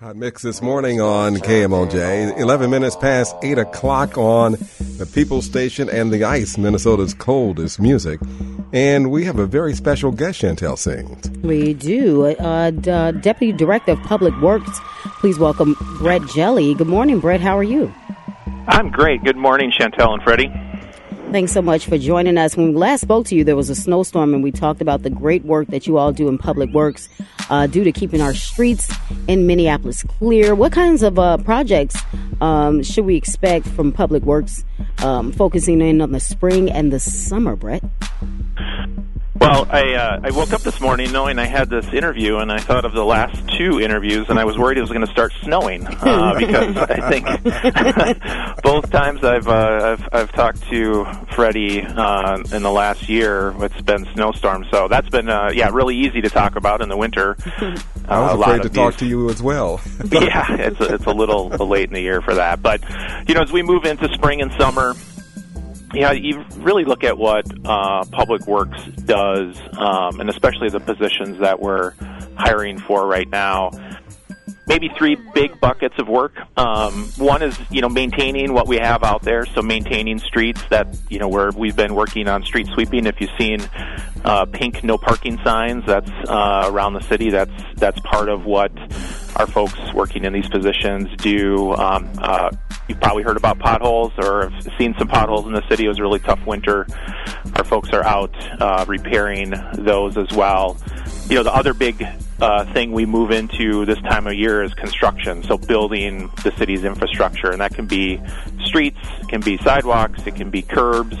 Hot mix this morning on KMOJ. 11 minutes past 8 o'clock on the People Station and the Ice, Minnesota's coldest music. And we have a very special guest, Chantel Sings. We do. Uh, D- uh, Deputy Director of Public Works, please welcome Brette Hjelle. Good morning, Brette. How are you? I'm great. Good morning, Chantel and Freddie. Thanks so much for joining us. When we last spoke to you, there was a snowstorm, and we talked about the great work that you all do in public works uh, due to keeping our streets in Minneapolis clear. What kinds of uh, projects um, should we expect from public works um, focusing in on the spring and the summer, Brette? Well, I uh, I woke up this morning knowing I had this interview, and I thought of the last two interviews, and I was worried it was going to start snowing uh, because I think both times I've, uh, I've I've talked to Freddie uh, in the last year, it's been snowstorms. So that's been uh, yeah really easy to talk about in the winter. I was Uh, a lot afraid to of talk to you as well. yeah, it's a, it's a little late in the year for that. But you know, as we move into spring and summer, yeah, you really look at what uh, Public Works does, um, and especially the positions that we're hiring for right now. Maybe three big buckets of work. Um, one is you know maintaining what we have out there, so maintaining streets that you know where we've been working on street sweeping. If you've seen uh, pink no parking signs, that's uh, around the city. That's that's part of what our folks working in these positions do. Um, uh, you've probably heard about potholes or have seen some potholes in the city. It was a really tough winter. Our folks are out uh, repairing those as well. You know, the other big uh, thing we move into this time of year is construction. So building the city's infrastructure, and that can be streets, can be sidewalks, it can be curbs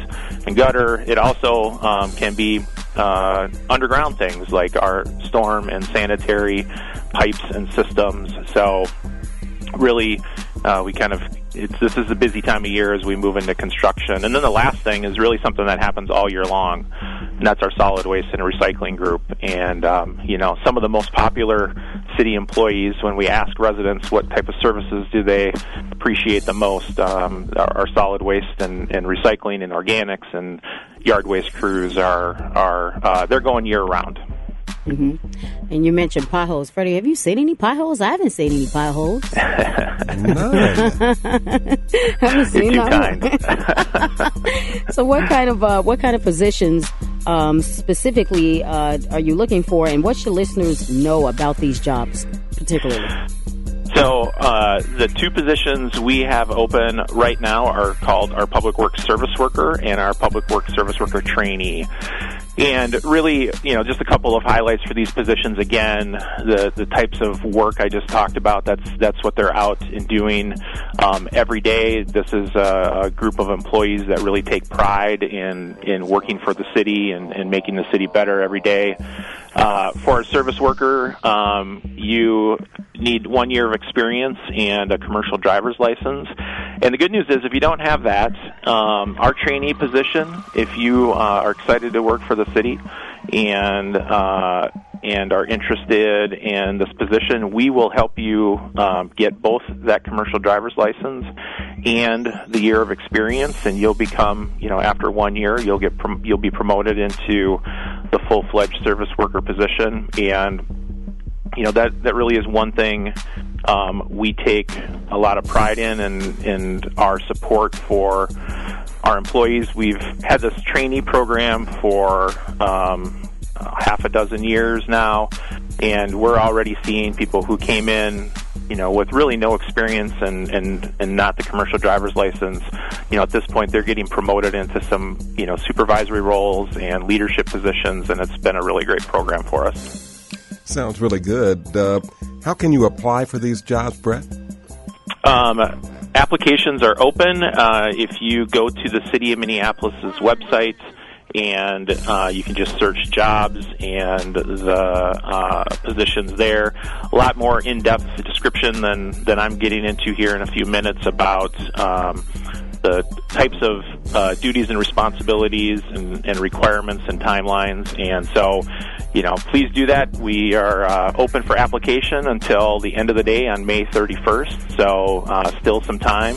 and gutter. It also um, can be uh, underground things like our storm and sanitary pipes and systems. So really, uh, we kind of it's this is a busy time of year as we move into construction. And then the last thing is really something that happens all year long, and that's our solid waste and recycling group. And um, you know, some of the most popular city employees, when we ask residents what type of services do they appreciate the most, um, our, our solid waste and, and recycling and organics and yard waste crews are are uh, they're going year round. Hmm And you mentioned potholes. Freddie, have you seen any potholes? I haven't seen any potholes. None. haven't seen kind. so what kind of uh, what kind of positions um, specifically uh, are you looking for, and what should listeners know about these jobs particularly? So uh, the two positions we have open right now are called our Public Works Service Worker and our Public Works Service Worker Trainee. And really, you know, just a couple of highlights for these positions. Again, the the types of work I just talked about. That's that's what they're out and doing um, every day. This is a, a group of employees that really take pride in in working for the city and, and making the city better every day. Uh, for a service worker, um, you need one year of experience and a commercial driver's license. And the good news is, if you don't have that, um, our trainee position, if you uh, are excited to work for the city and uh, and are interested in this position, we will help you um, get both that commercial driver's license and the year of experience, and you'll become, you know, after one year, you'll get prom- you'll be promoted into the full-fledged service worker position, and you know that that really is one thing um, we take a lot of pride in, and and our support for our employees. We've had this trainee program for um, half a dozen years now, and we're already seeing people who came in, you know, with really no experience and and and not the commercial driver's license. You know, at this point, they're getting promoted into some you know supervisory roles and leadership positions, and it's been a really great program for us. Sounds really good. Uh, how can you apply for these jobs, Brette? Um, applications are open. Uh, if you go to the City of Minneapolis's website, and uh, you can just search jobs and the uh, positions there. A lot more in-depth description than than I'm getting into here in a few minutes about. Um, the types of uh, duties and responsibilities and, and requirements and timelines. And so, you know, please do that. We are uh, open for application until the end of the day on May 31st. So, uh, still some time.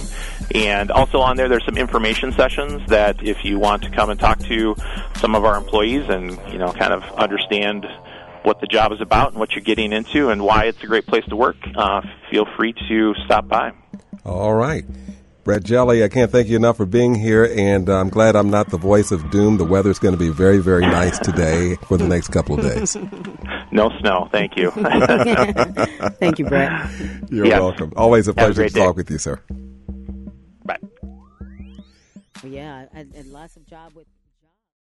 And also on there, there's some information sessions that if you want to come and talk to some of our employees and, you know, kind of understand what the job is about and what you're getting into and why it's a great place to work, uh, feel free to stop by. All right. Brette Hjelle, I can't thank you enough for being here, and uh, I'm glad I'm not the voice of doom. The weather's going to be very, very nice today for the next couple of days. No snow. Thank you. thank you, Brette. You're yes. welcome. Always a pleasure a to day. talk with you, sir. Bye. Yeah, and lots of job with.